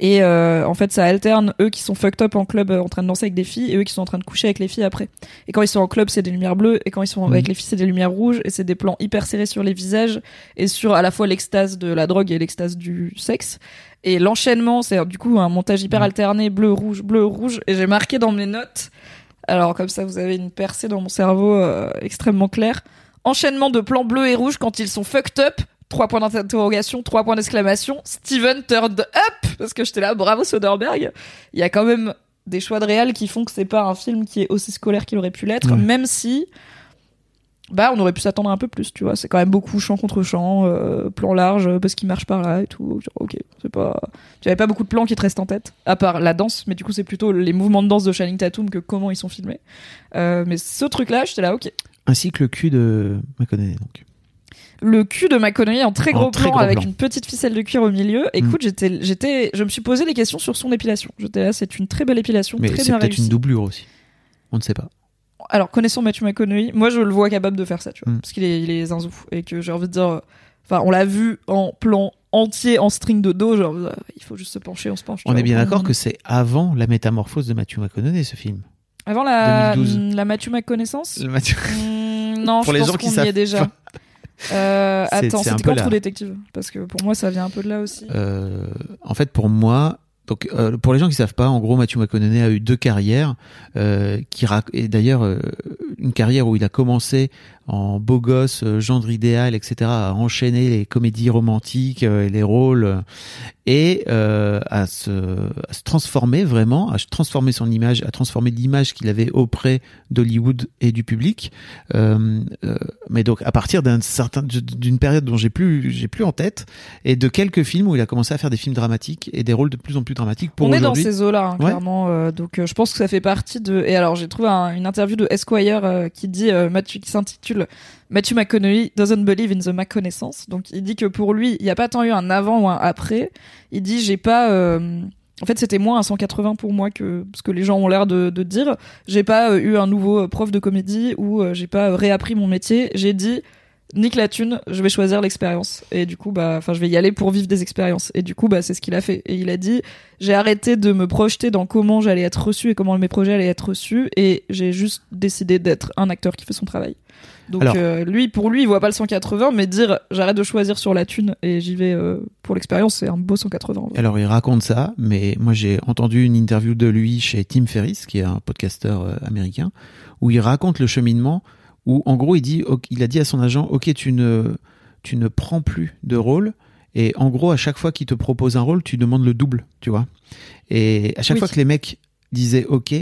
Et euh, en fait, ça alterne eux qui sont fucked up en club euh, en train de danser avec des filles et eux qui sont en train de coucher avec les filles après. Et quand ils sont en club, c'est des lumières bleues. Et quand ils sont Mhm. avec les filles, c'est des lumières rouges. Et c'est des plans hyper serrés sur les visages et sur à la fois l'extase de la drogue et l'extase du sexe. Et l'enchaînement, c'est du coup un montage hyper Mhm. alterné, bleu, rouge, bleu, rouge. Et j'ai marqué dans mes notes, alors comme ça vous avez une percée dans mon cerveau euh, extrêmement claire, enchaînement de plans bleus et rouges quand ils sont fucked up. Trois points d'interrogation, trois points d'exclamation. Steven turned up parce que j'étais là, bravo Soderbergh. Il y a quand même des choix de réal qui font que c'est pas un film qui est aussi scolaire qu'il aurait pu l'être, Ouais. même si bah on aurait pu s'attendre un peu plus, tu vois. C'est quand même beaucoup champ contre champ, euh, plan large euh, parce qu'il marche par là et tout. Genre, ok, c'est pas. Tu avais pas beaucoup de plans qui te restent en tête, à part la danse, mais du coup c'est plutôt les mouvements de danse de Channing Tatum que comment ils sont filmés. Euh, mais ce truc-là, j'étais là, ok. Ainsi que le cul de McConaughey, donc. Le cul de McConaughey en très En gros très plan gros avec plan. une petite ficelle de cuir au milieu. Écoute, j'étais, j'étais, je me suis posé des questions sur son épilation. J'étais là, c'est une très belle épilation, Mais très c'est bien peut-être réussie. une doublure aussi. On ne sait pas. alors connaissant Matthew McConaughey, moi je le vois capable de faire ça, tu vois, Mm. parce qu'il est, il est zinzou et que j'ai envie de dire, enfin on l'a vu en plan entier en string de dos, genre euh, il faut juste se pencher, on se penche. On vois, est bien on- d'accord que c'est avant la métamorphose de Matthew McConaughey, ce film. avant la 2012. la Matthew McConnaissance, Matthew- Hmm, (laughs) non, Pour je les pense gens qui qu'on y savent est déjà. Euh, attends, c'était quand la- True Détective Parce que pour moi ça vient un peu de là aussi. Euh, en fait, pour moi, donc euh, pour les gens qui savent pas, en gros, Matthew McConaughey a eu deux carrières, euh, qui et d'ailleurs euh, une carrière où il a commencé en beau gosse, euh, gendre idéal, etc., à enchaîner les comédies romantiques euh, et les rôles, et à, se, à se transformer vraiment, à transformer son image, à transformer l'image qu'il avait auprès d'Hollywood et du public. Mais donc à partir d'un certain d'une période dont j'ai plus j'ai plus en tête et de quelques films où il a commencé à faire des films dramatiques et des rôles de plus en plus pour on est dans ces eaux-là, hein, Ouais. clairement. euh, donc, euh, je pense que ça fait partie de. Et alors, j'ai trouvé un- une interview de Esquire euh, qui dit Matthew, qui s'intitule Matthew McConaughey doesn't believe in the McConaissance. Donc, il dit que pour lui, il n'y a pas tant eu un avant ou un après. Il dit j'ai pas. En fait, c'était moins un 180 pour moi que ce que les gens ont l'air de, de dire. J'ai pas eu un nouveau prof de comédie ou j'ai pas réappris mon métier. J'ai dit nique la thune, je vais choisir l'expérience. Et du coup, bah, enfin, je vais y aller pour vivre des expériences. Et du coup, bah, c'est ce qu'il a fait. Et il a dit, j'ai arrêté de me projeter dans comment j'allais être reçu et comment mes projets allaient être reçus. Et j'ai juste décidé d'être un acteur qui fait son travail. Donc, Alors- euh, lui, pour lui, il voit pas le 180, mais dire, j'arrête de choisir sur la thune et j'y vais euh, pour l'expérience, c'est un beau 180. en vrai. Alors il raconte ça, mais moi j'ai entendu une interview de lui chez Tim Ferriss, qui est un podcasteur euh, américain, où il raconte le cheminement, où en gros il dit, ok- il a dit à son agent, ok tu ne tu ne prends plus de rôle Et en gros, à chaque fois qu'il te propose un rôle, tu demandes le double, tu vois. Et à chaque Oui. fois que les mecs disaient OK,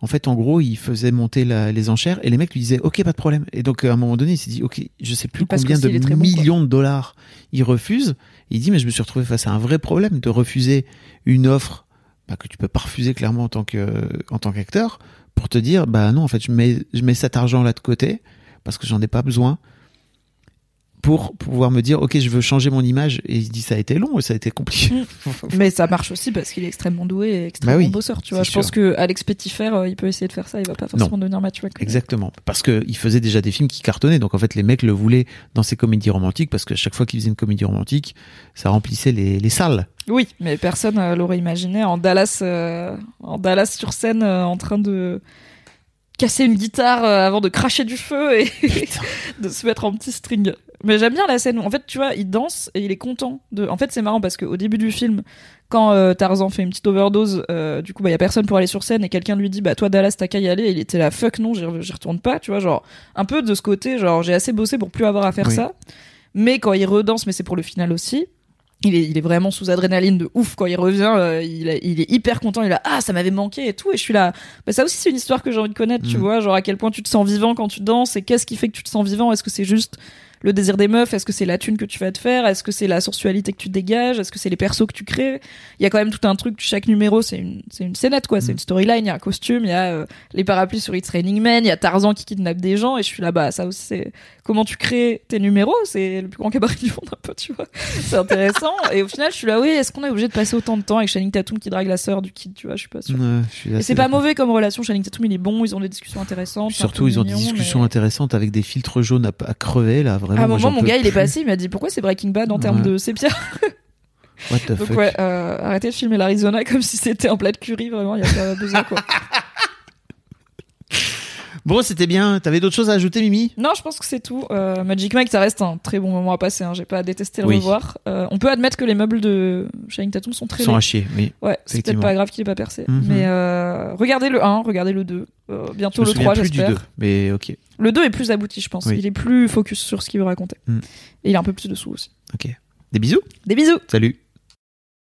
en fait, en gros, il faisait monter la- les enchères et les mecs lui disaient OK, pas de problème. Et donc, à un moment donné, il s'est dit OK, je sais plus Parce combien de bon, millions de dollars il refuse. Il dit, mais je me suis retrouvé face à un vrai problème de refuser une offre bah, que tu peux pas refuser clairement en tant que en tant qu'acteur pour te dire, bah non, en fait, je mets, je mets cet argent là de côté parce que j'en ai pas besoin pour pouvoir me dire, ok, je veux changer mon image. Et il dit, ça a été long et ça a été compliqué. (laughs) Mais ça marche aussi parce qu'il est extrêmement doué et extrêmement Bah oui, bosseur, tu vois. Je pense que Alex Petitfer, euh, il peut essayer de faire ça, il va pas forcément devenir McConaughey. Exactement. Parce que il faisait déjà des films qui cartonnaient. Donc en fait, les mecs le voulaient dans ses comédies romantiques parce que chaque fois qu'il faisait une comédie romantique, ça remplissait les, les salles. Oui, mais personne euh, l'aurait imaginé en Dallas, euh, en Dallas sur scène, euh, en train de casser une guitare avant de cracher du feu et (laughs) de se mettre en petit string. Mais j'aime bien la scène. où, En fait, tu vois, il danse et il est content de. En fait, c'est marrant parce qu'au début du film, quand euh, Tarzan fait une petite overdose, euh, du coup, bah y a personne pour aller sur scène et quelqu'un lui dit, bah toi Dallas, t'as qu'à y aller. Et il était là, fuck non, j'y re- j'y retourne pas. Tu vois, genre un peu de ce côté, genre j'ai assez bossé pour plus avoir à faire Oui. ça. Mais quand il redanse, mais c'est pour le final aussi. Il est, il est vraiment sous adrénaline de ouf quand il revient. euh, il, est, il est hyper content. Il est là, ah, ça m'avait manqué et tout. Et je suis là, bah, ça aussi, c'est une histoire que j'ai envie de connaître, tu Mm. vois. Genre, à quel point tu te sens vivant quand tu danses et qu'est-ce qui fait que tu te sens vivant? Est-ce que c'est juste le désir des meufs Est-ce que c'est la thune que tu vas te faire Est-ce que c'est la sensualité que tu dégages Est-ce que c'est les persos que tu crées? Il y a quand même tout un truc. Chaque numéro, c'est une, c'est une scénette, quoi. C'est Mm. une storyline. Il y a un costume. Il y a euh, les parapluies sur It's Raining Men. Il y a Tarzan qui kidnappe des gens. Et je suis là, bah, ça aussi, c'est comment tu crées tes numéros. C'est le plus grand cabaret du monde, un peu, tu vois. C'est intéressant. et au final, je suis là, oui, est-ce qu'on est obligé de passer autant de temps avec Channing Tatum qui drague la sœur du kid, tu vois Je suis pas sûre. Ouais, je suis Et assez c'est pas mauvais comme relation. Channing Tatum, il est bon. Ils ont des discussions intéressantes. Surtout, ils ont des discussions mais- intéressantes avec des filtres jaunes à, à crever, là. Vraiment, à un moment, mon gars, il est passé, il m'a dit pourquoi c'est Breaking Bad en termes de sépia? What the Donc fuck. ouais, euh, arrêtez de filmer l'Arizona comme si c'était un plat de curry, vraiment, il y a pas besoin quoi. (laughs) Bon, c'était bien. T'avais d'autres choses à ajouter, Mimi? Non, je pense que c'est tout. Euh, Magic Mike, ça reste un très bon moment à passer. Hein. J'ai pas détesté le Oui. revoir. Euh, on peut admettre que les meubles de Shining Tatum sont très laids. à chier, oui. Ouais, c'est peut-être pas grave qu'il ait pas percé. Mhm. Mais euh, regardez le 1, regardez le 2. Euh, Je bientôt me le souviens 3, plus du j'espère. 2, mais ok. Le 2 est plus abouti, je pense. Oui. Il est plus focus sur ce qu'il veut raconter. Mm. Et il a un peu plus de sous aussi. Ok. Des bisous Des bisous Salut